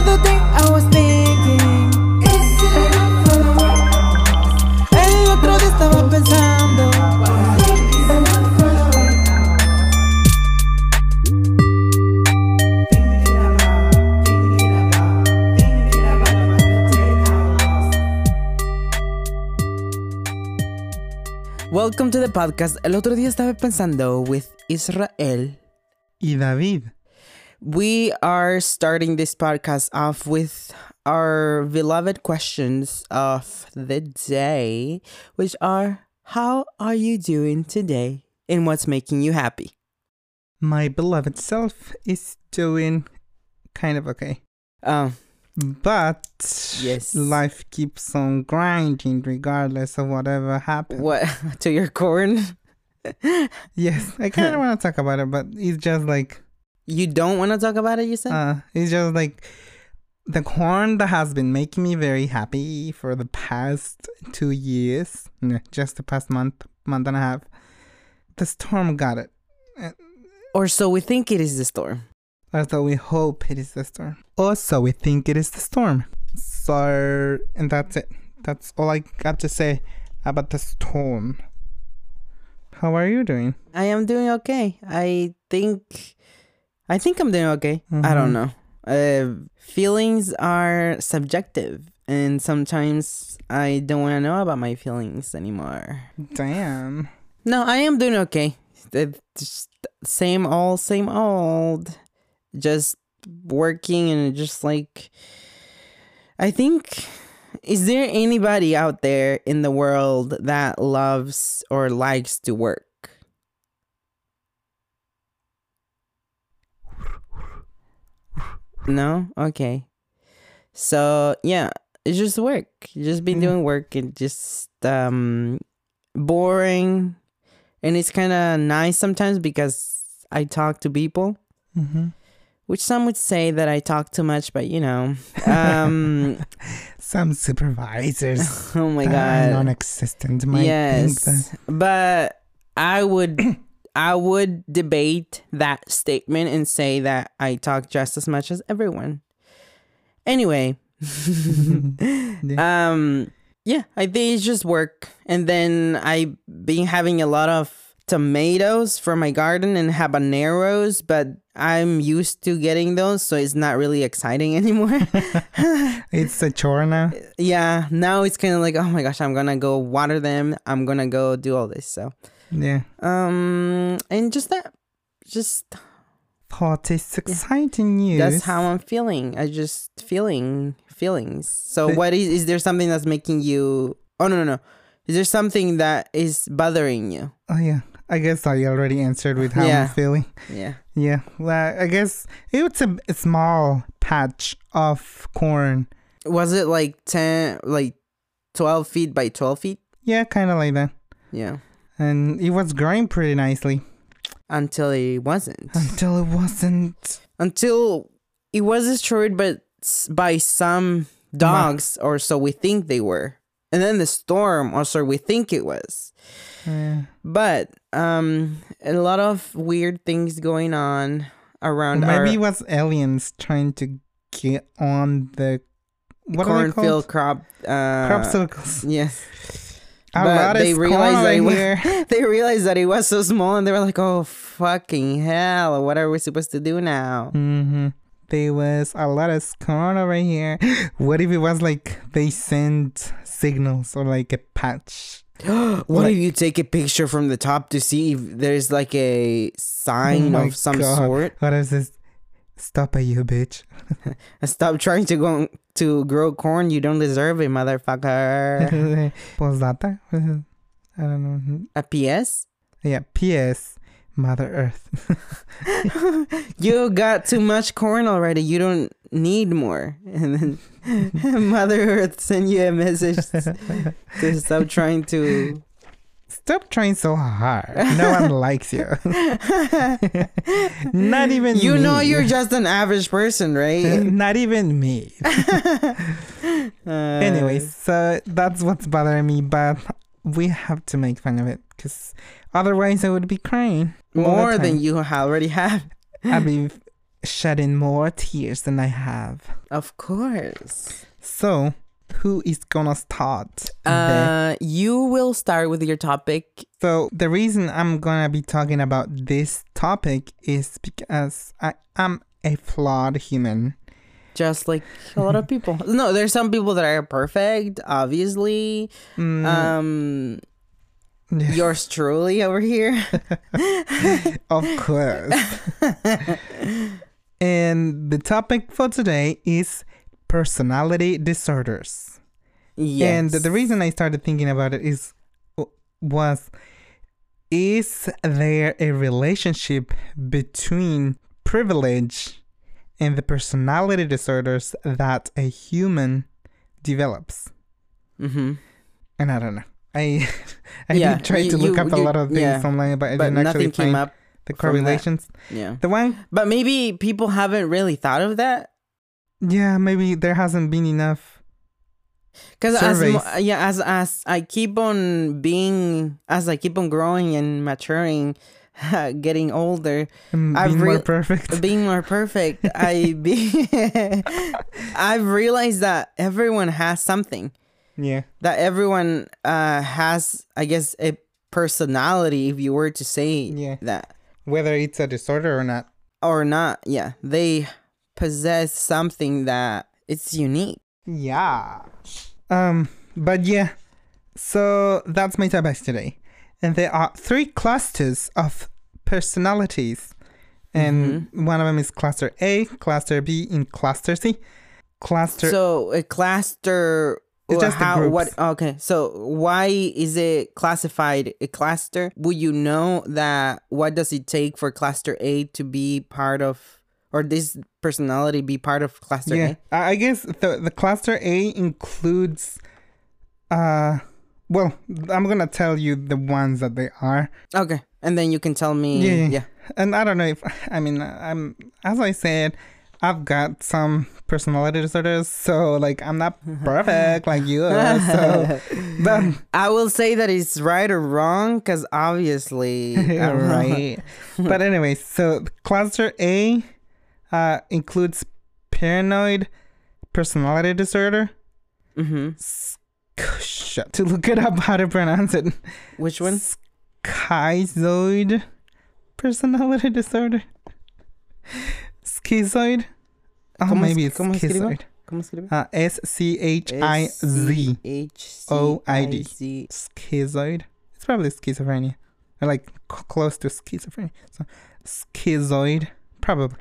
other day I was thinking. El otro día estaba pensando. Welcome to the podcast. El otro día estaba pensando with Israel. Y David. We are starting this podcast off with our beloved questions of the day, which are How are you doing today? And what's making you happy? My beloved self is doing kind of okay. Oh, But Yes. life keeps on grinding regardless of whatever happens. what? to your corn? Yes, I kind of want to talk about it, but it's just like, You don't want to talk about it, you said? uh, it's just like the corn that has been making me very happy for the past two years, just the past month, month and a half. The storm got it. or so we think it is the storm. Although we hope it is the storm. Also, we think it is the storm. So, and that's it. That's all I got to say about the storm. How are you doing? I am doing okay. I think I think I'm doing okay. I don't Mhm. know. Uh, feelings are subjective and sometimes I don't want to know about my feelings anymore. Damn. No, I am doing okay. It's same old, same old. Just working and just like I think is there anybody out there in the world that loves or likes to work? No? Okay. So, yeah, it's just work. Just been Yeah. doing work and just um boring and it's kind of nice sometimes because I talk to people, Mm-hmm. which some would say that I talk too much, but you know, um, Some supervisors oh my god, non-existent might think that. yes, but I would, I would debate that statement and say that I talk just as much as everyone. Anyway, um, yeah, I think it's just work, and then I've been having a lot of tomatoes from my garden and habaneros, but I'm used to getting those, so it's not really exciting anymore. It's a chore now. yeah, now it's kind of like, oh my gosh, I'm gonna go water them. I'm gonna go do all this. So, Yeah. um, and just that, just Thought it's exciting news. that's how I'm feeling. I just feeling feelings. So, The- what is is there something that's making you? Oh no no no. Is there something that is bothering you? Oh yeah. I guess I already answered with how Yeah. I'm feeling. Yeah. Yeah, well, I guess it was a, a small patch of corn. Was it like ten, like twelve feet by twelve feet? Yeah, kind of like that. Yeah. And it was growing pretty nicely Until it wasn't. until it wasn't. Until it was destroyed, but by some dogs, or so we think they were. And then the storm, or so we think it was. Uh, But um, a lot of weird things going on around maybe our it was aliens trying to get on the what cornfield crop. Uh, Crop circles. Yes. A but lot they realized that it was- they realized that it was so small and they were like, oh, fucking hell. What are we supposed to do now? hmm There was a lot of corn over here. What if it was like they sent signals or like a patch? what Like- if you take a picture from the top to see if there's like a sign Oh of some God. sort? What is this? Stop it, you, bitch. Stop trying to go to grow corn. You don't deserve it, motherfucker. Postdata? I don't know. a PS? Yeah, P.S. Mother Earth. you got too much corn already. You don't need more. And then Mother Earth send you a message to stop trying to. Stop trying so hard. No one likes you. Not even You know you're just an average person, right? Not even me. Uh, Anyways, so that's what's bothering me, but we have to make fun of it because otherwise I would be crying. more than you already have. I'd be shedding more tears than I have. Of course. So, who is gonna start? there? Uh, you will start with your topic. So, the reason I'm gonna be talking about this topic is because I am a flawed human. Just like a lot of people. No, there's some people that are perfect, obviously. Mm, Um, yeah, yours truly over here. of course. and the topic for today is personality disorders. yes. And the reason I started thinking about it is was is there a relationship between privilege and the personality disorders that a human develops? Mm-hmm. And I don't know. I I Yeah, did try you- to look you- up a lot of things yeah, online, but I But didn't actually find up. the correlations. Yeah. The one, But maybe people haven't really thought of that. Yeah, maybe there hasn't been enough. Because as yeah, as as I keep on being, as I keep on growing and maturing, getting older, um, I've being more perfect. being more perfect, I be I've realized that everyone has something. yeah, That everyone uh has, I guess, a personality. If you were to say Yeah. that whether it's a disorder or not. or not, yeah, they possess something that it's unique. Yeah. Um, but yeah. So that's my topic today. And there are three clusters of personalities. And one of them is cluster A, cluster B, and cluster C. Cluster So a cluster. It's just how? What? Okay. So why is it classified a cluster? Would you know that? What does it take for cluster A to be part of, or this personality be part of cluster yeah. I I guess the the cluster A includes uh well, I'm gonna tell you the ones that they are. Okay. And then you can tell me. Yeah, yeah. yeah. and I don't know if I mean I'm as I said, I've got some personality disorders, so like I'm not perfect like you are. So, but I will say that it's right or wrong because obviously. I'm right. but anyway, so cluster A uh, includes paranoid personality disorder. Mm-hmm. Shut to look it up how to pronounce it. Which one? Schizoid personality disorder. Schizoid. Oh, ¿Cómo maybe it's cómo schizoid. ¿Cómo escribe? Uh, S C H I Z. O-I-D. S-C-H-C-I-Z. Schizoid. It's probably schizophrenia. Or like c- close to schizophrenia. So schizoid. Probably.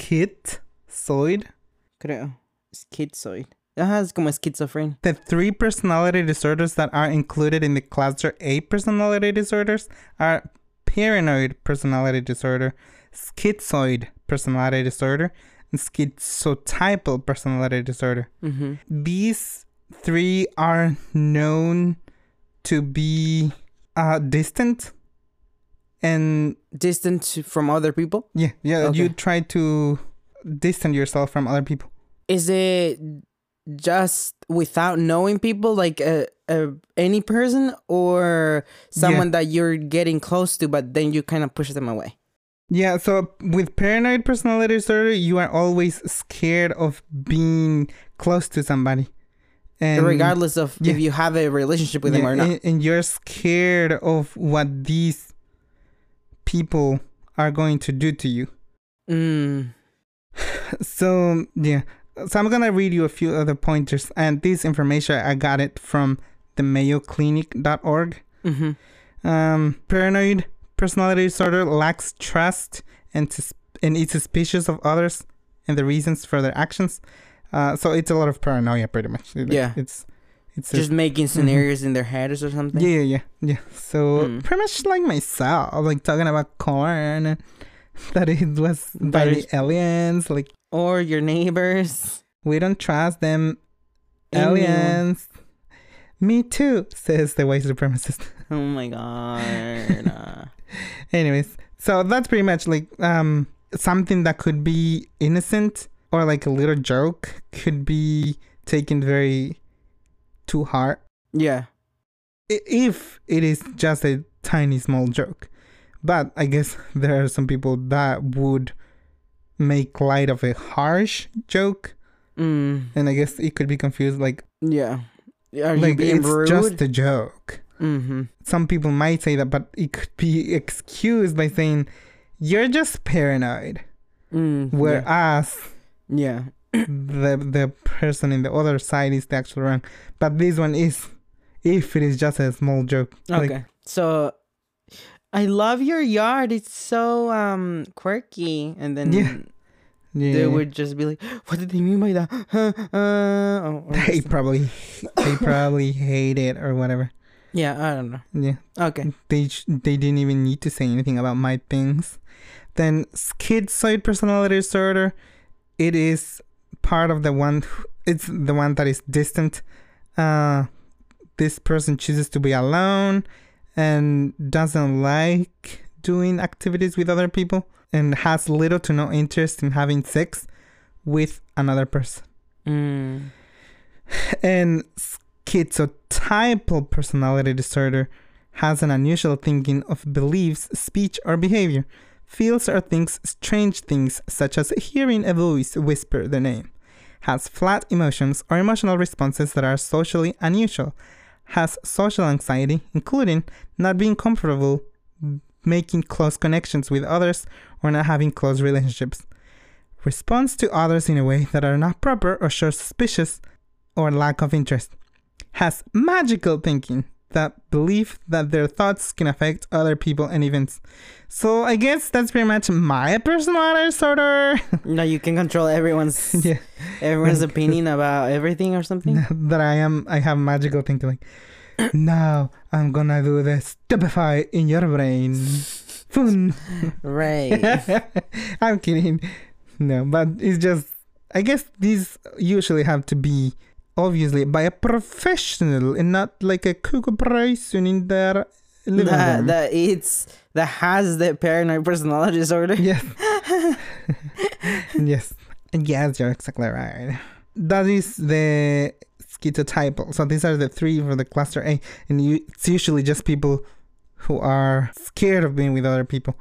Schizoid. Creo. Schizoid. Ajá, es como esquizofrenia. The three personality disorders that are included in the cluster A personality disorders are paranoid personality disorder, schizoid personality disorder, and schizotypal personality disorder. Mm-hmm. These three are known to be uh, distant and Distant from other people? yeah, yeah, Okay. you try to distance yourself from other people. Is it just without knowing people, like a, a any person, or someone that you're getting close to, but then you kind of push them away? Yeah, so with paranoid personality disorder, you are always scared of being close to somebody. And regardless of yeah. if you have a relationship with them or not. And, and you're scared of what these people are going to do to you. Mm. So, yeah. So I'm going to read you a few other pointers and this information I got it from the mayoclinic.org. Mm-hmm. Um, paranoid personality disorder lacks trust and sus- and is suspicious of others and the reasons for their actions. Uh, so it's a lot of paranoia, pretty much. Like, Yeah. it's it's Just making scenarios in their heads or something. yeah, yeah, yeah, yeah. So Mm. pretty much like myself, like talking about corn, that it was by the aliens. Like Or your neighbors. we don't trust them, aliens. Me too, says the white supremacist. Oh my god. Anyways, so that's pretty much like um something that could be innocent or like a little joke could be taken very too hard yeah. if it is just a tiny small joke. But I guess there are some people that would make light of a harsh joke, Mm, and I guess it could be confused like yeah. Are you like it's rude? just a joke. mm-hmm. Some people might say that, but it could be excused by saying you're just paranoid. Mm, Whereas yeah. The the person in the other side is the actual wrong. But this one is if it is just a small joke. yeah. Like, Okay. so I love your yard. It's so um quirky. And then Yeah. yeah. they would just be like, "What did they mean by that?" uh, or they probably they probably hate it or whatever. yeah, I don't know. Yeah. Okay. They sh- they didn't even need to say anything about my things. Then schizoid personality disorder, it is part of the one. It's the one that is distant. Uh, this person chooses to be alone and doesn't like doing activities with other people and has little to no interest in having sex with another person. Mm. And schizotypal personality disorder has an unusual thinking of beliefs, speech, or behavior. Feels or thinks strange things, such as hearing a voice whisper the name. Has flat emotions or emotional responses that are socially unusual. Has social anxiety, including not being comfortable making close connections with others or not having close relationships. Responds to others in a way that are not proper or shows suspicious or lack of interest. Has magical thinking that believe that their thoughts can affect other people and events. So I guess that's pretty much my personal disorder. No, you can control everyone's yeah, everyone's opinion about everything or something. that I am. I have magical thinking. Like now I'm gonna do the stupefy in your brain. Fun. Right. I'm kidding. No, but it's just. I guess these usually have to be obviously by a professional and not like a cuckoo person in their living that, room. that it's that has the paranoid personality disorder. Yes. yes. Yes, you're exactly right. That is the schizotypal. So these are the three for the cluster A, and you, it's usually just people who are scared of being with other people.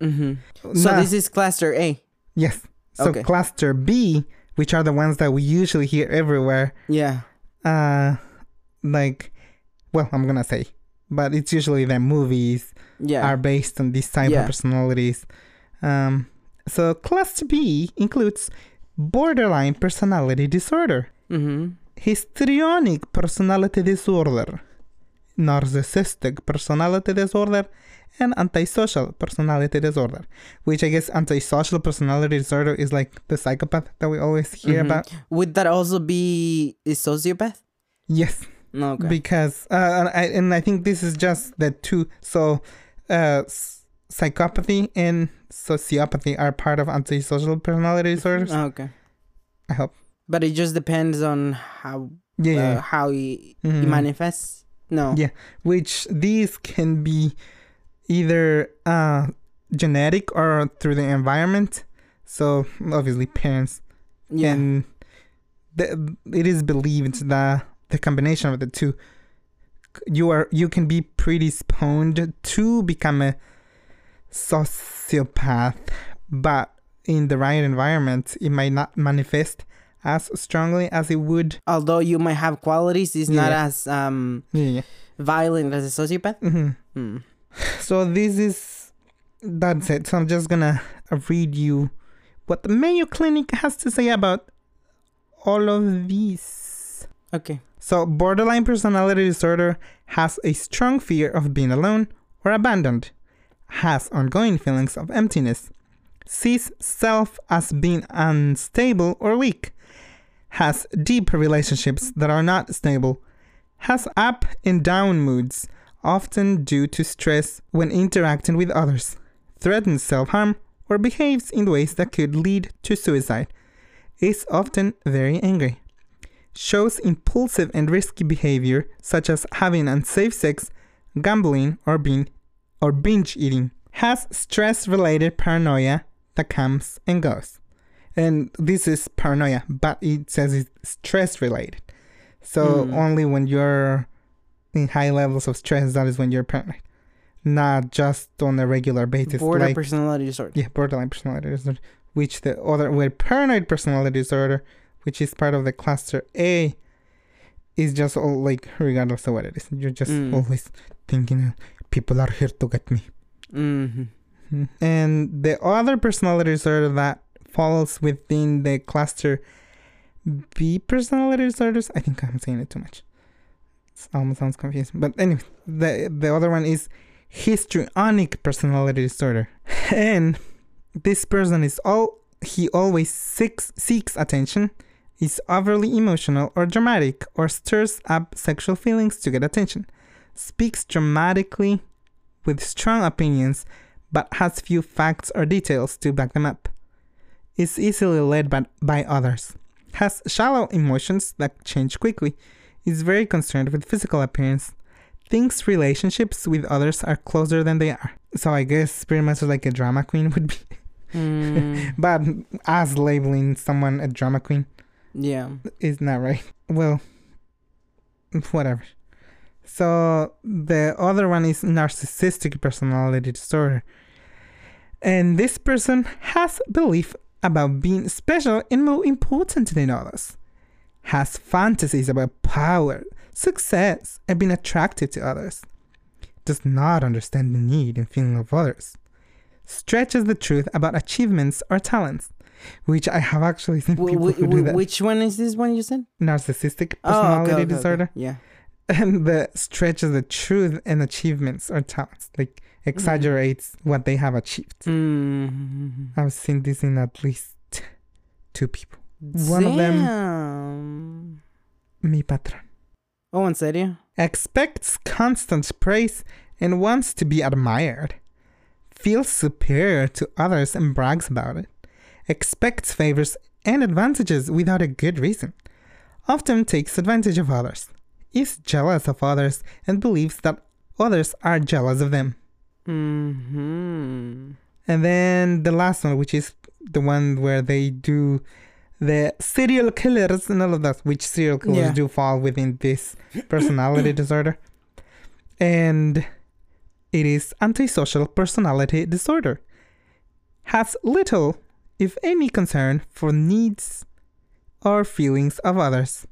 hmm So Nah, this is cluster A. yes. So Okay. cluster B, which are the ones that we usually hear everywhere, Yeah. uh, like, well, I'm gonna say, but it's usually the movies, Yeah. are based on these type Yeah. of personalities. Um, so cluster B includes borderline personality disorder, mm-hmm. histrionic personality disorder, narcissistic personality disorder, and antisocial personality disorder. Which I guess antisocial personality disorder is like the psychopath that we always hear Mhm. about. Would that also be a sociopath? Yes, Okay. because uh, and, I, and I think this is just the two. So, uh, psychopathy and sociopathy are part of antisocial personality disorders. Okay. I hope. But it just depends on how Yeah, uh, yeah. how he, he Mhm. manifests. No. Yeah. Which these can be either uh, genetic or through the environment. So obviously parents Yeah. and the, it is believed that the combination of the two you are you can be predisposed to become a sociopath but in the right environment it might not manifest as strongly as it would Although you might have qualities, it's not as um yeah, yeah. violent as a sociopath. hmm Hmm. so this is that's it so i'm just gonna read you what the mayo clinic has to say about all of these Okay. So, borderline personality disorder has a strong fear of being alone or abandoned, has ongoing feelings of emptiness, sees self as being unstable or weak, has deep relationships that are not stable, has up and down moods, often due to stress when interacting with others, threatens self harm, or behaves in ways that could lead to suicide, is often very angry shows impulsive and risky behavior such as having unsafe sex, gambling, or being or binge eating. Has stress-related paranoia that comes and goes. And this is paranoia, but it says it's stress-related. So Hmm. only when you're in high levels of stress, that is when you're paranoid. Not just on a regular basis. Border like, personality disorder. yeah, borderline personality disorder. which the other where paranoid personality disorder, which is part of the cluster A, is just all like regardless of what it is, you're just Mm. always thinking people are here to get me. Mm-hmm. Mhm. And the other personality disorder that falls within the cluster B personality disorders, I think I'm saying it too much. It almost sounds confusing. But anyway, the the other one is histrionic personality disorder. And this person is all he always seeks seeks attention, is overly emotional or dramatic, or stirs up sexual feelings to get attention, speaks dramatically with strong opinions but has few facts or details to back them up. Is easily led by, by others. Has shallow emotions that change quickly. Is very concerned with physical appearance. Thinks relationships with others are closer than they are. So I guess pretty much like a drama queen would be. Mm, But as labeling someone a drama queen yeah. is not right. Well, whatever. So the other one is narcissistic personality disorder. And this person has belief about being special and more important than others. Has fantasies about power, success, and being attractive to others. Does not understand the need and feeling of others. Stretches the truth about achievements or talents, which I have actually seen people wh- who do that. which one is this one you said? Narcissistic Oh, okay, personality okay, okay. disorder Yeah. and the stretches the truth and achievements or talents like exaggerates what they have achieved. Mm. i've seen this in at least two people. One of them- Damn. mi patron Oh, en serio? expects constant praise and wants to be admired. Feels superior to others and brags about it. Expects favors and advantages without a good reason. Often takes advantage of others. Is jealous of others and believes that others are jealous of them Hmm. And then the last one, which is the one where they do the serial killers and all of that, which serial killers Yeah. do fall within this personality disorder. And it is antisocial personality disorder. Has little, if any, concern for needs or feelings of others.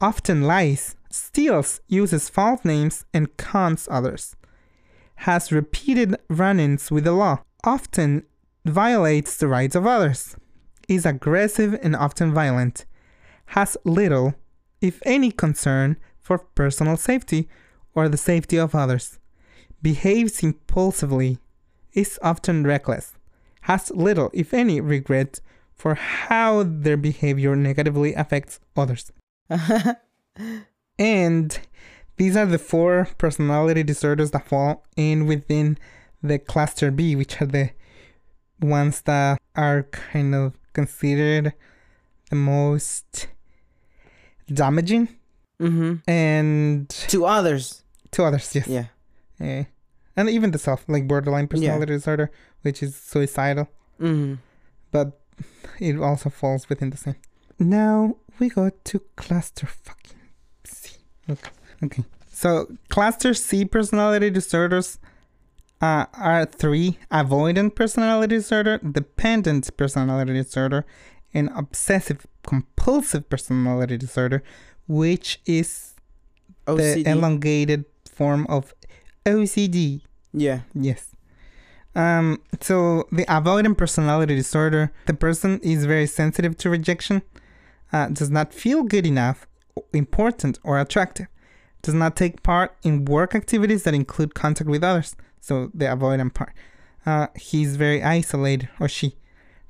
Often lies, steals, uses false names, and cons others has repeated run ins with the law, often violates the rights of others, is aggressive and often violent, has little, if any, concern for personal safety or the safety of others, behaves impulsively, is often reckless, has little, if any, regret for how their behavior negatively affects others. And these are the four personality disorders that fall in within the cluster B, which are the ones that are kind of considered the most damaging mm-hmm. and To others. to others, yes. Yeah. Eh. And even the self, like borderline personality disorder, which is suicidal, Mm-hmm. but it also falls within the same. Now we go to cluster fucking C. Okay. Okay. So cluster C personality disorders uh, are three: avoidant personality disorder, dependent personality disorder, and obsessive compulsive personality disorder, which is OCD. the elongated form of OCD. yeah. Yes. Um, so the avoidant personality disorder, the person is very sensitive to rejection, uh, does not feel good enough, important, or attractive, does not take part in work activities that include contact with others. So the avoidant part. Uh, he's very isolated, or she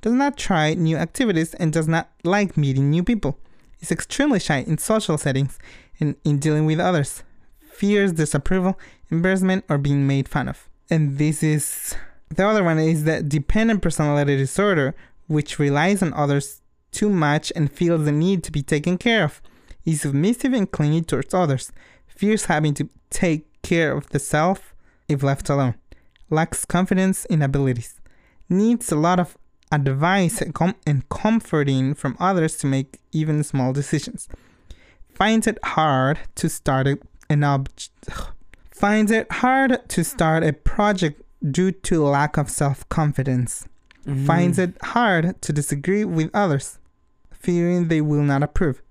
does not try new activities and does not like meeting new people. Is extremely shy in social settings and in dealing with others. Fears disapproval, embarrassment, or being made fun of. And this is the other one is the dependent personality disorder, which relies on others too much and feels the need to be taken care of. Is submissive and clingy towards others. Fears having to take care of the self if left alone. Lacks confidence in abilities. Needs a lot of advice and, com- and comforting from others to make even small decisions. Finds it hard to start a, an ob- finds it hard to start a project due to lack of self-confidence Mhm. finds it hard to disagree with others, fearing they will not approve,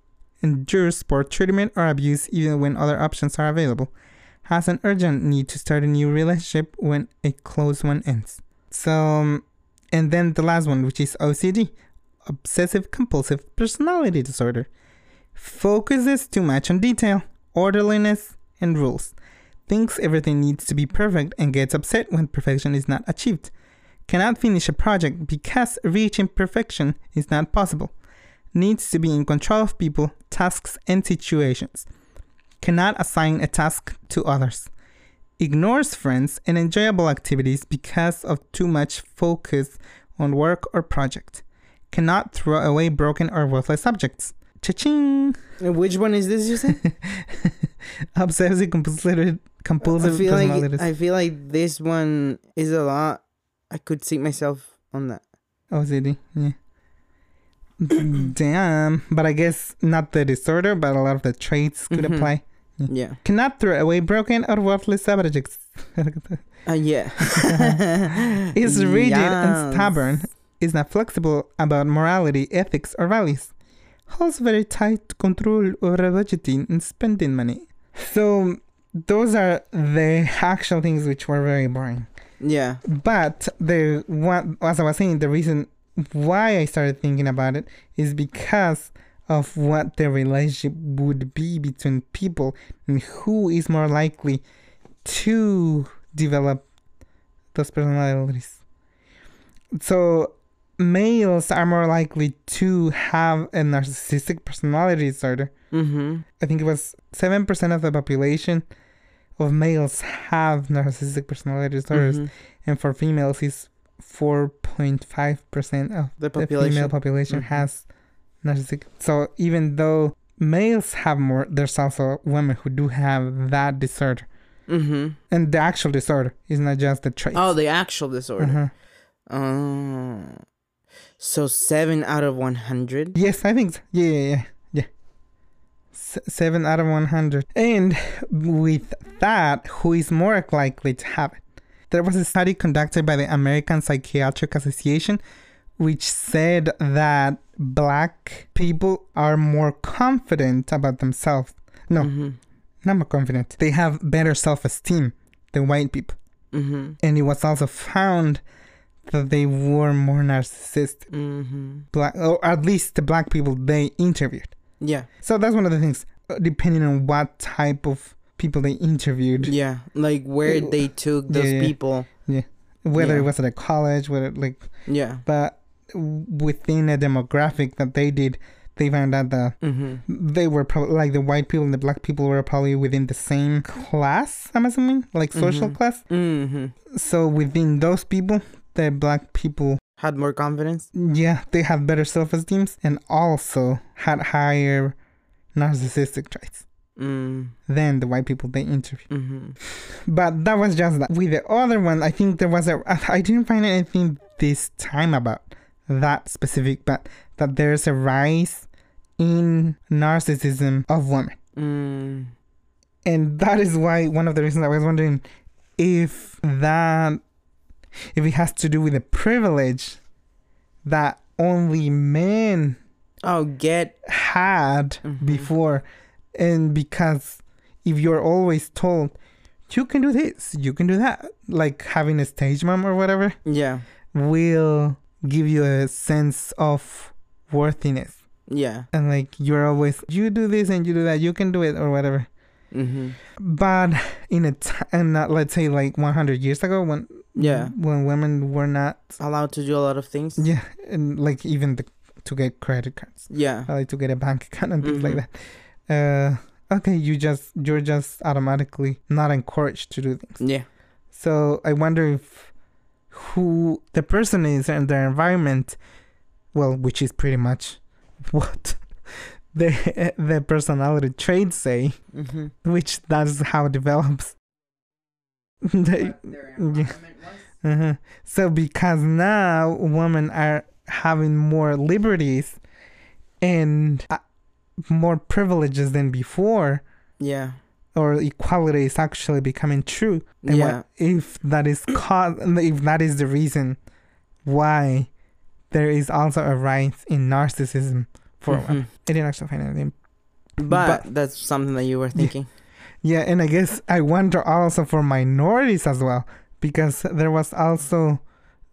endures poor treatment or abuse even when other options are available, has an urgent need to start a new relationship when a close one ends. So, um, and then the last one, which is OCD, obsessive compulsive personality disorder, focuses too much on detail, orderliness, and rules. Thinks everything needs to be perfect and gets upset when perfection is not achieved cannot finish a project because reaching perfection is not possible, needs to be in control of people, tasks, and situations, cannot assign a task to others, ignores friends and enjoyable activities because of too much focus on work or project, cannot throw away broken or worthless objects. Cha-ching! Uh, which one is this? You said. Obsessive compulsive, compulsive I feel personality. like I feel like this one is a lot. I could see myself on that. Oh, OCD, yeah. Damn. But I guess not the disorder, but a lot of the traits could Mhm. apply. Yeah. Cannot throw away broken or worthless objects. Uh, yeah. is rigid and stubborn. Is not flexible about morality, ethics, or values. Holds very tight control over budgeting and spending money. So those are the actual things which were very boring. Yeah. But the one, as I was saying, the reason why I started thinking about it is because of what the relationship would be between people and who is more likely to develop those personalities. So males are more likely to have a narcissistic personality disorder. Mm-hmm. I think it was seven percent of the population of males have narcissistic personality disorders Mhm. and for females is 4.5% of The the female population Mhm. has narcissistic so even though males have more there's also women who do have that disorder Mm-hmm. and the actual disorder is not just the traits Oh, the actual disorder. Uh-huh. Oh. So seven out of one hundred. yes i think so. yeah yeah yeah yeah S- 7 out of 100 and with that who is more likely to have it there was a study conducted by the american psychiatric association which said that black people are more confident about themselves. No, Mm-hmm. not more confident. They have better self esteem than white people. Mm-hmm. And it was also found that they were more narcissistic. Mm-hmm. Black, or at least the black people they interviewed. Yeah. So that's one of the things, depending on what type of people they interviewed, Yeah. Like where Yeah. they took those Yeah, yeah. people. whether Yeah. it was at a college, whether like, Yeah. but within a demographic that they did, they found out that Mm-hmm. they were probably like the white people and the black people were probably within the same class. I'm assuming, like social Mhm. class. Mm-hmm. So within those people, the black people, Had more confidence. yeah, they had better self-esteem and also had higher narcissistic traits Mm. than the white people they interviewed. Mm-hmm. But that was just that. With the other one, I think there was a. I didn't find anything this time about that specific, but that there's a rise in narcissism of women. Mm. and that is why one of the reasons I was wondering if that if it has to do with the privilege that only men Oh, get. had Mhm. before and because if you're always told you can do this you can do that like having a stage mom or whatever Yeah. will give you a sense of worthiness Yeah. and like you're always you do this and you do that you can do it or whatever Mm-hmm. but in a t- and not let's say like 100 years ago when Yeah. when women were not Allowed to do a lot of things. yeah and like even the, to get credit cards Yeah. like to get a bank account and things like Mhm. that uh okay you just you're just automatically not encouraged to do things Yeah. so i wonder if who the person is and their environment well which is pretty much what the the personality traits say Mm-hmm. which that's how it develops They- yeah. uh-huh. So because now women are having more liberties and uh, more privileges than before, Yeah. or equality is actually becoming true. And Yeah. what if that is cause if that is the reason why there is also a rise in narcissism for Mhm. one. I didn't actually find anything. But, But- that's something that you were thinking. Yeah, and I guess I wonder also for minorities as well, because there was also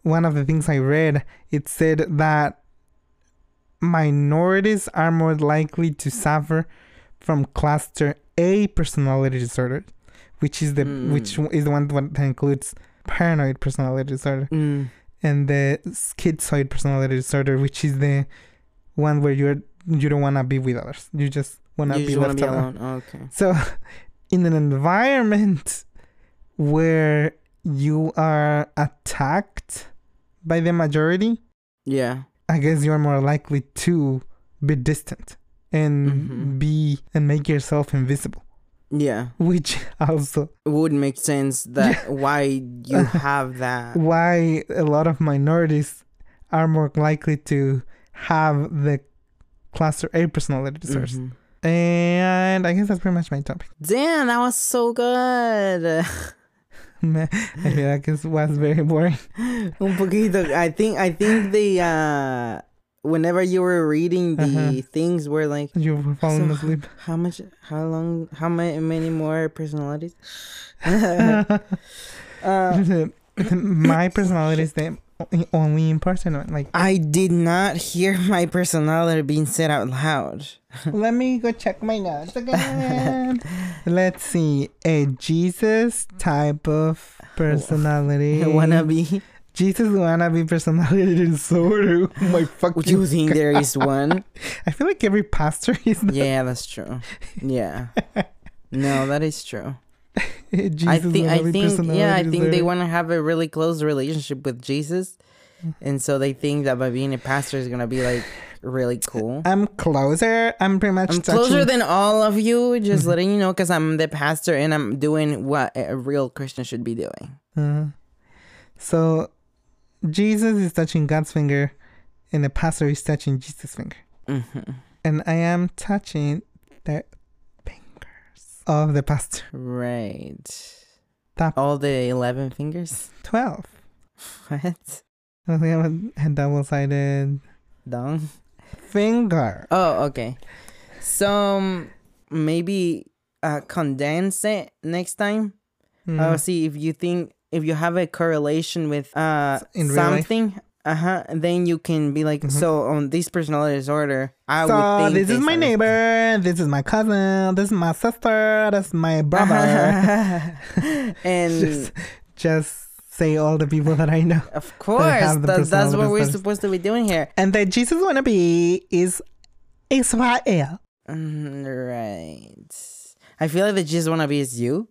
one of the things I read. It said that minorities are more likely to suffer from cluster A personality disorder, which is the Mm. which is the one that includes paranoid personality disorder, Mm. and the schizoid personality disorder, which is the one where you're you don't want to be with others. You just want to be left be alone. alone. Okay. So, in an environment where you are attacked by the majority, Yeah. I guess you're more likely to be distant and Mhm. be and make yourself invisible, Yeah. which also would make sense that why you have that. why a lot of minorities are more likely to have the cluster A personality disorders. Mhm. And I guess that's pretty much my topic. Damn, that was so good. I feel like it was very boring. Un poquito. I think I think the uh whenever you were reading the Uh-huh. things were like You were falling So- asleep. how much how long how many many more personalities? uh, my personality is the only important one. Like, I did not hear my personality being said out loud. let me go check my notes again. Let's see. A Jesus type of personality. Wannabe. Jesus wannabe personality disorder. Oh my fucking. Would you think there is one? I feel like every pastor is Yeah, that's true. Yeah. No, that is true. Jesus I think I think yeah, I think they want to have a really close relationship with Jesus. And so they think that by being a pastor is gonna be like really cool. I'm closer. I'm pretty much I'm touching- closer than all of you, just letting you know, because I'm the pastor and I'm doing what a real Christian should be doing. Uh, so Jesus is touching God's finger, and the pastor is touching Jesus' finger, hmm and I am touching the of the past. Right. Tap All the 11 fingers? twelve. What? I think I'm a double-sided Dong? finger. Oh, okay. So um, maybe uh, condense it next time. Mm. Uh, see if you think if you have a correlation with uh In real life? something. Uh huh. Then you can be like, Mhm. so on this personality disorder, I would so think this is my neighbor. This is my cousin. This is my sister. This is my brother. and just, just say all the people that I know. of course, the that, that's what we're supposed to be doing here. And the Jesus wannabe is Israel. Mm, right. I feel like the Jesus wanna be is you.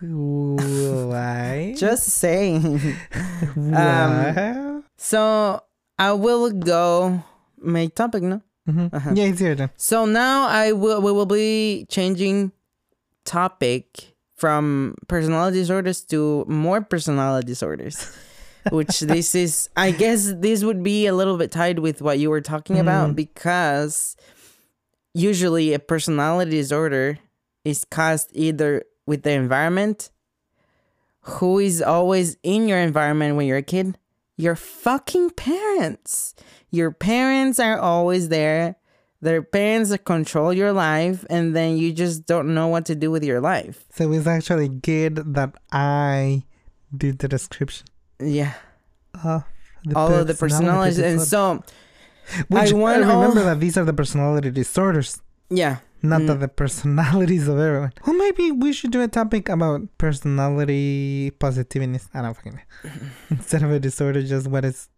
Why? Just saying. Wow. so I will go. My topic, no. Mhm. uh-huh. Yeah, it's your turn. So now I will we will be changing topic from personality disorders to more personality disorders. Which this is I guess this would be a little bit tied with what you were talking about Mhm. because usually a personality disorder is caused either with the environment who is always in your environment when you're a kid? Your fucking parents. Your parents are always there. Their parents control your life and then you just don't know what to do with your life. So it's actually good that I did the description. Yeah. All of the personalities and so Which I want remember all- that these are the personality disorders, yeah not Mm. that the personalities of everyone. Well, maybe we should do a topic about personality positiveness. I don't fucking know. Instead of a disorder, just what is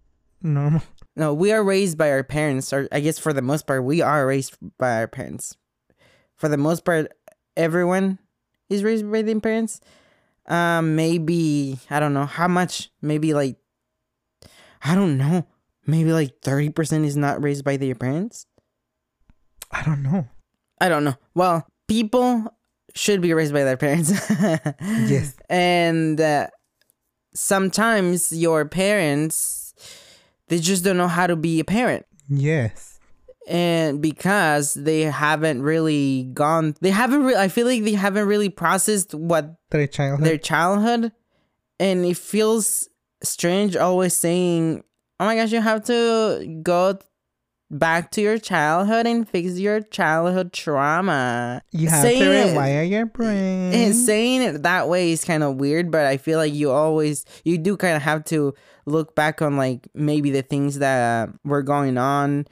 normal. no we are raised by our parents or i guess for the most part we are raised by our parents for the most part everyone is raised by their parents um maybe i don't know how much maybe like i don't know maybe like 30% is not raised by their parents I don't know. I don't know. Well, people should be raised by their parents. Yes. And uh, sometimes your parents, they just don't know how to be a parent. Yes. And because they haven't really gone, they haven't really, I feel like they haven't really processed what Their childhood. their childhood. And it feels strange always saying, "Oh my gosh, you have to go back to your childhood and fix your childhood trauma." You have Saying to it- rewire your brain. And saying it that way is kind of weird, but I feel like you always you do kind of have to look back on like maybe the things that were going on,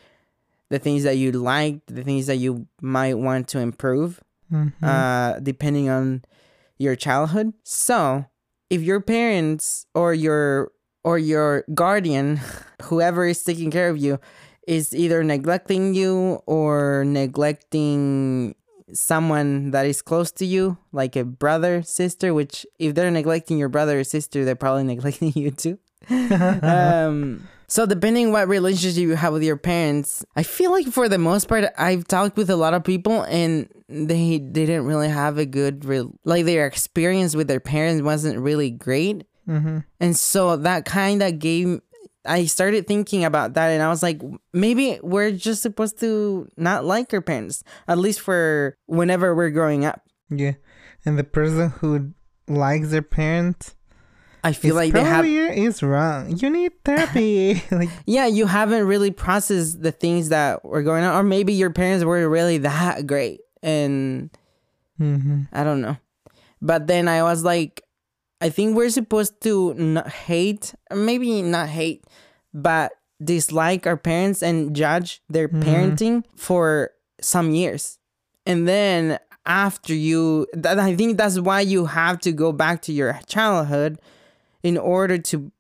the things that you liked, the things that you might want to improve, Mhm. uh, depending on your childhood. So, if your parents or your or your guardian, whoever is taking care of you, is either neglecting you or neglecting someone that is close to you, like a brother, sister, which if they're neglecting your brother or sister, they're probably neglecting you too. um, so depending what relationship you have with your parents, I feel like for the most part, I've talked with a lot of people and they didn't really have a good, re- like their experience with their parents wasn't really great. Mhm. And so that kind of gave, I started thinking about that and I was like, maybe we're just supposed to not like our parents, at least for whenever we're growing up. Yeah. And the person who likes their parents I feel like they have, is wrong. You need therapy. like yeah, you haven't really processed the things that were going on, or maybe your parents were really that great. And mhm. I don't know. But then I was like, I think we're supposed to not hate, maybe not hate, but dislike our parents and judge their parenting for some years. And then after you, that, I think that's why you have to go back to your childhood in order to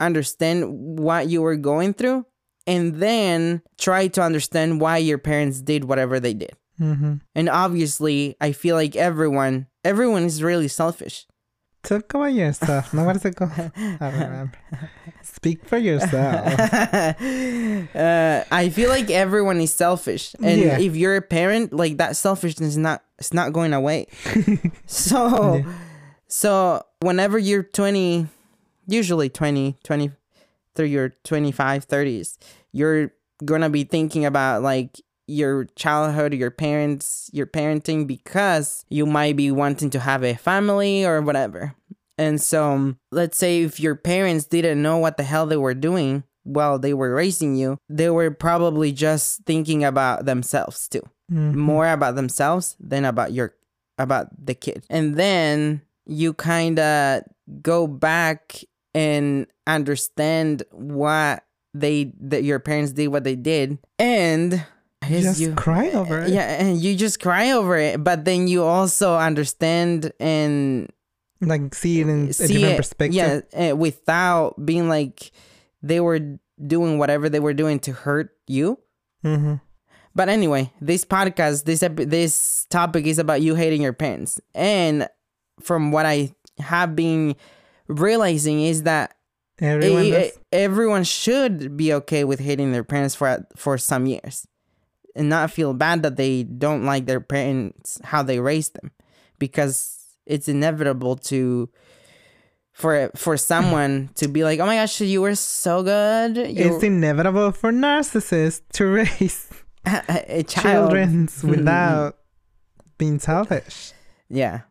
understand what you were going through and then try to understand why your parents did whatever they did. Mhm. And obviously, I feel like everyone, everyone is really selfish. Talk about yourself. No, is it called? I don't remember. Speak for yourself. uh, I feel like everyone is selfish, and Yeah. if you're a parent, like that selfishness is not, it's not going away. so, so whenever you're 20, usually 20, 20 through your 25, 30s, you're gonna be thinking about like your childhood, your parents, your parenting because you might be wanting to have a family or whatever. And so, um, let's say if your parents didn't know what the hell they were doing while they were raising you, they were probably just thinking about themselves too. Mhm. More about themselves than about your about the kid. And then you kind of go back and understand what they that your parents did what they did and Just you cry over it. yeah and you just cry over it but then you also understand and Like see it in a different it, perspective. yeah uh, without being like they were doing whatever they were doing to hurt you Mm-hmm. but anyway this podcast this this topic is about you hating your parents and from what i have been realizing is that Everyone does. everyone should be okay with hating their parents for for some years and not feel bad that they don't like their parents how they raised them because it's inevitable to for for someone to be like oh my gosh you were so good you It's inevitable for narcissists to raise a child children without being selfish. Yeah.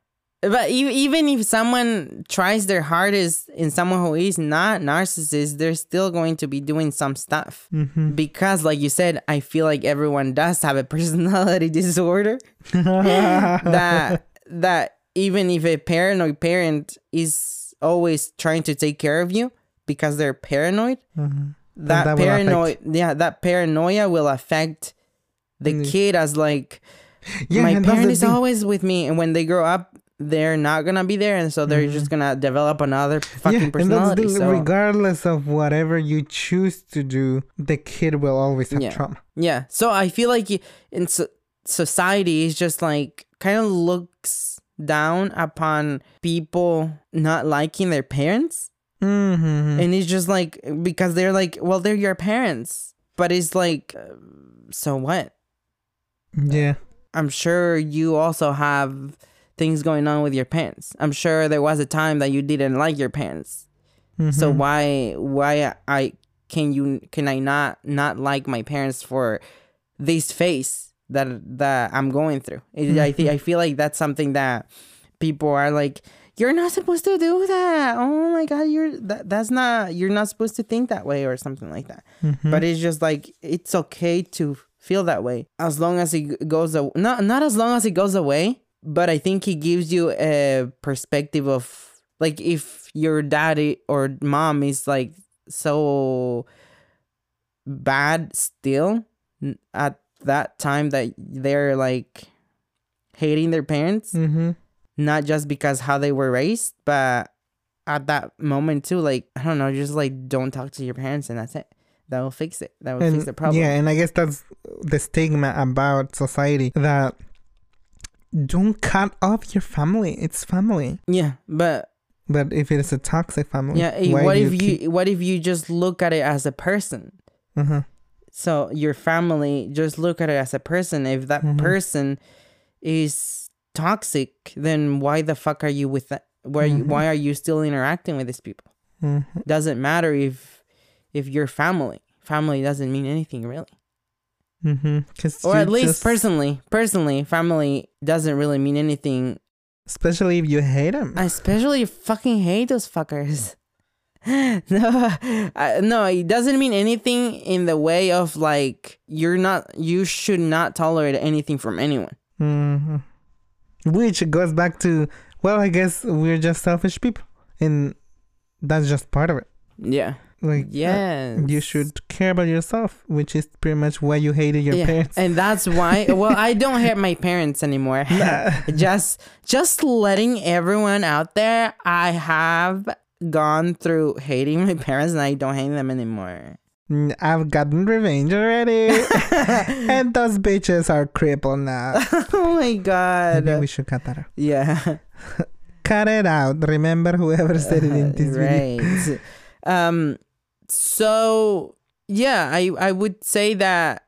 But even if someone tries their hardest in someone who is not narcissist, they're still going to be doing some stuff. Mm-hmm. Because, like you said, I feel like everyone does have a personality disorder. that that even if a paranoid parent is always trying to take care of you because they're paranoid, Mhm. that, that paranoid, yeah, that paranoia will affect the Mm. kid as like Yeah, my parent is thing. always with me and when they grow up they're not gonna be there and so they're just gonna develop another fucking Mm-hmm. yeah, personality the, so regardless of whatever you choose to do, the kid will always have Yeah. trauma. yeah so i feel like in so- society is just like kind of looks down upon people not liking their parents Mm-hmm. and it's just like because they're like well they're your parents but it's like uh, so what Yeah. I'm sure you also have things going on with your parents. I'm sure there was a time that you didn't like your parents. So Mhm. why why I can you can I not not like my parents for this face that that I'm going through? It, I think I feel like that's something that people are like you're not supposed to do that. Oh my god, you're that, that's not you're not supposed to think that way or something like that. Mhm. But it's just like it's okay to feel that way as long as it goes away. Not not as long as it goes away, but I think he gives you a perspective of like if your daddy or mom is like so bad still at that time that they're like hating their parents mm-hmm. not just because how they were raised, but at that moment too, like I don't know, just like don't talk to your parents and that's it. That will fix it. That will And, fix the problem. Yeah, and I guess that's the stigma about society that don't cut off your family. It's family. Yeah, but But if it is a toxic family, yeah, eh, what if you, keep- what if you just look at it as a person? Uh-huh. So your family just look at it as a person. If that Mhm. person is toxic, then why the fuck are you with that? Why Mhm. why are you still interacting with these people? Mhm. Doesn't matter if if you're family. Family doesn't mean anything really. Mhm. 'Cause or at least just- personally personally family doesn't really mean anything especially if you hate them. i especially fucking hate those fuckers no I, no it doesn't mean anything in the way of like you're not you should not tolerate anything from anyone hmm Which goes back to, well, I guess we're just selfish people. And that's just part of it. yeah Like, uh, you should care about yourself, which is pretty much why you hated your Yeah, parents. and that's why well i don't hate my parents anymore just just letting everyone out there i have gone through hating my parents and i don't hate them anymore I've gotten revenge already. and those bitches are crippled now. oh my god Maybe we should cut that out. yeah Cut it out. Remember whoever said it in this video. right um so yeah i i would say that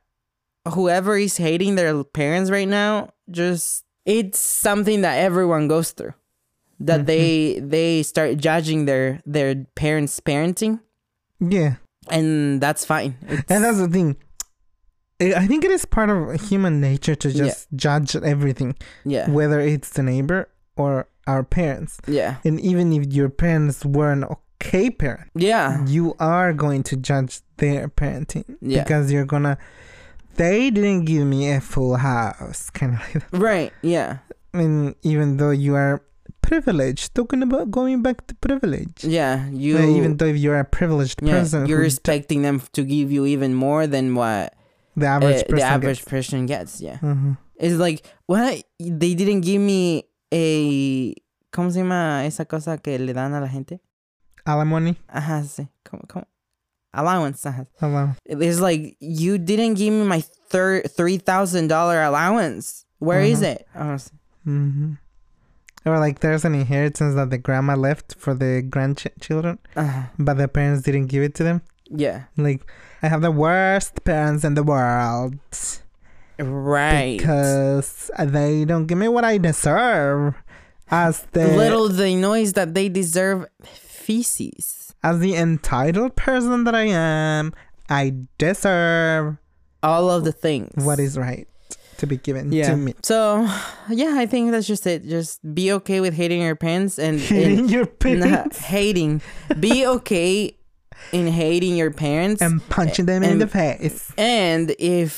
whoever is hating their parents right now just it's something that everyone goes through that Mhm. they they start judging their their parents parenting Yeah. and that's fine It's- And that's the thing. I think it is part of human nature to Yeah. just judge everything, yeah whether it's the neighbor or our parents. yeah And even if your parents were okay parent, yeah you are going to judge their parenting Yeah. because you're gonna. They didn't give me a full house, kind of. Like that. right yeah I mean, even though you are privileged, talking about going back to privilege. yeah you Like, even though if you're a privileged yeah, person, you're expecting them to give you even more than what the average uh, person the average gets. person gets yeah Mhm. It's like, what? They didn't give me a. ¿Cómo se llama esa cosa que le dan a la gente? Alimony, Ajá, sí. ¿Cómo, cómo? Allowance. Ajá. allow- It's like, you didn't give me my thir- $3,000 allowance. Where is Mhm. it? Oh, s- Mhm. Or like there's an inheritance that the grandma left for the grandchildren, uh, but the parents didn't give it to them. yeah. Like I have the worst parents in the world Right. because they don't give me what I deserve. As the Little they know is that they deserve feces. as the entitled person that I am, I deserve All of the things. what is right to be given yeah. to me. So, yeah, I think that's just it. Just be okay with hating your parents and, and Hitting your Nah, parents hating. Be okay in hating your parents. and punching them in the face. and if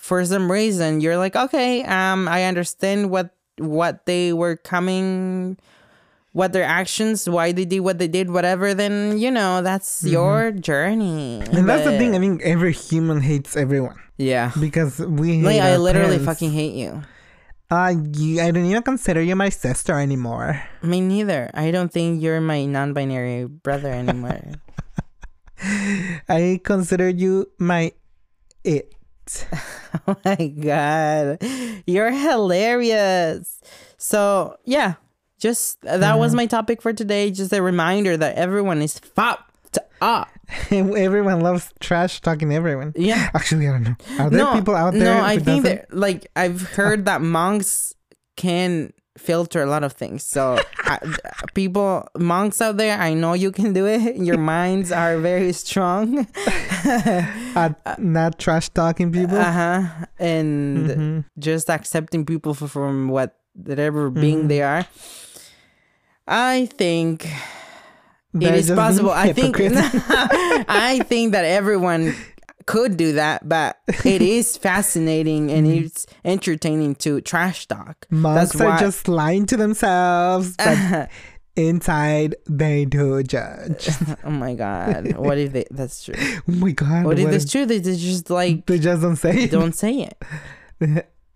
for some reason you're like, okay, um, I understand what what they were coming what their actions, why they did what they did, whatever, then you know, that's your journey. Mm-hmm. And that's the thing. I think every human hates everyone Yeah. because we hate Like I literally parents. fucking hate you. Uh, you, I don't even consider you my sister anymore. Me neither. I don't think you're my non-binary brother anymore. I consider you my it. oh my god, you're hilarious. So yeah, just that was my topic for today. Just a reminder that everyone is fucked up. everyone loves trash talking everyone. Yeah. Actually, I don't know. Are there no, people out there? No, I think that like I've heard that monks can filter a lot of things. So I, people, monks out there, I know you can do it. Your minds are very strong. At not trash talking people. Uh huh. And Mhm. just accepting people for, from what whatever being Mhm. they are. I think it They're is possible. I think. I think that everyone could do that, but it is fascinating and Mm-hmm. it's entertaining to trash talk. Monks That's are why- just lying to themselves, but inside they do judge. oh my god! What if they? That's true. oh my god! What if what that's true? They they just like They just don't say it. don't say it.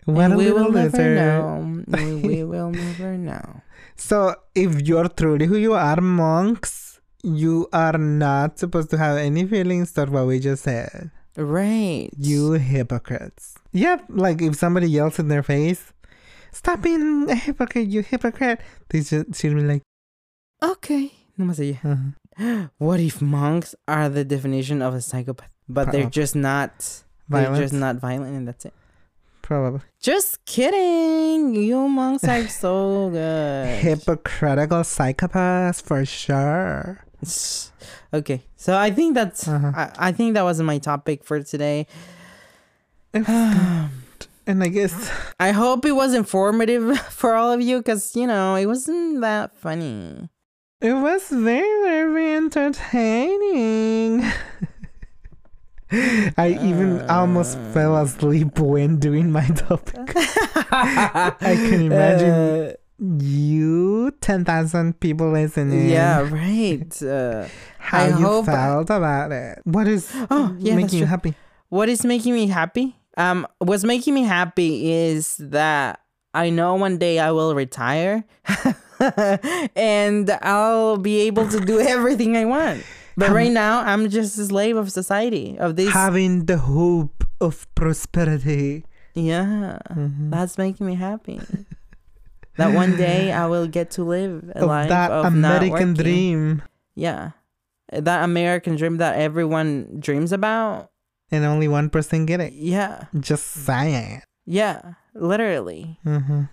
what And a we little will never know. We, we will never know. So, if you're truly who you are, monks, you are not supposed to have any feelings toward what we just said. Right. You hypocrites. Yep, like if somebody yells in their face, stop being a hypocrite, you hypocrite. They should, should be like, Okay. Nomás ella. uh What if monks are the definition of a psychopath, but they're just not violence. they're just not violent and that's it. Probably. Just kidding. You monks are so good. Hypocritical psychopaths for sure. Okay. So I think that's Uh-huh. I, I think that was my topic for today. It was good. And I guess I hope it was informative for all of you cuz you know, it wasn't that funny. it was very, very entertaining. I even almost fell asleep when doing my topic. I can imagine Uh, you, 10,000 people listening. yeah, right. Uh, How I you felt about it. What is Oh, yeah, making you happy? what is making me happy? Um, what's making me happy is that I know one day I will retire, and I'll be able to do everything I want. But right now, I'm just a slave of society of this. Having the hope of prosperity. yeah, Mhm. that's making me happy. that one day I will get to live a Of life that of American dream. Yeah, that American dream that everyone dreams about. And only 1% person get it. Yeah, Just saying. yeah, literally. hmm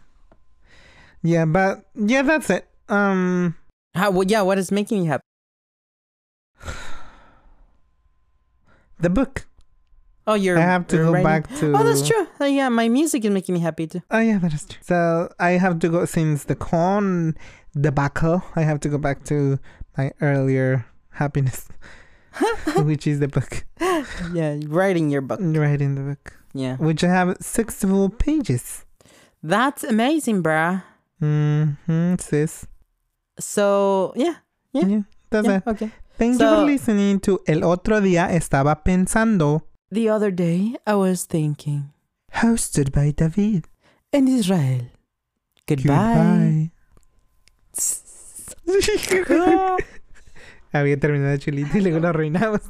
Yeah, but yeah, that's it. Um, How? Well, yeah, what is making you happy? The book. Oh, you're. I have to go writing- back to. Oh, that's true. Uh, yeah, my music is making me happy too. Oh yeah, that is true. So I have to go since the corn debacle. I have to go back to my earlier happiness, which is the book. Yeah, writing your book. Writing the book, Yeah, which I have six full pages. that's amazing, bruh. Mm-hmm, sis. So yeah, Yeah. Yeah, that's yeah, it. okay. Thank you for listening to El Otro Día Estaba Pensando, The other day I was thinking, hosted by David. in Israel. Goodbye. Goodbye. Había terminado chulito y luego lo arruinamos.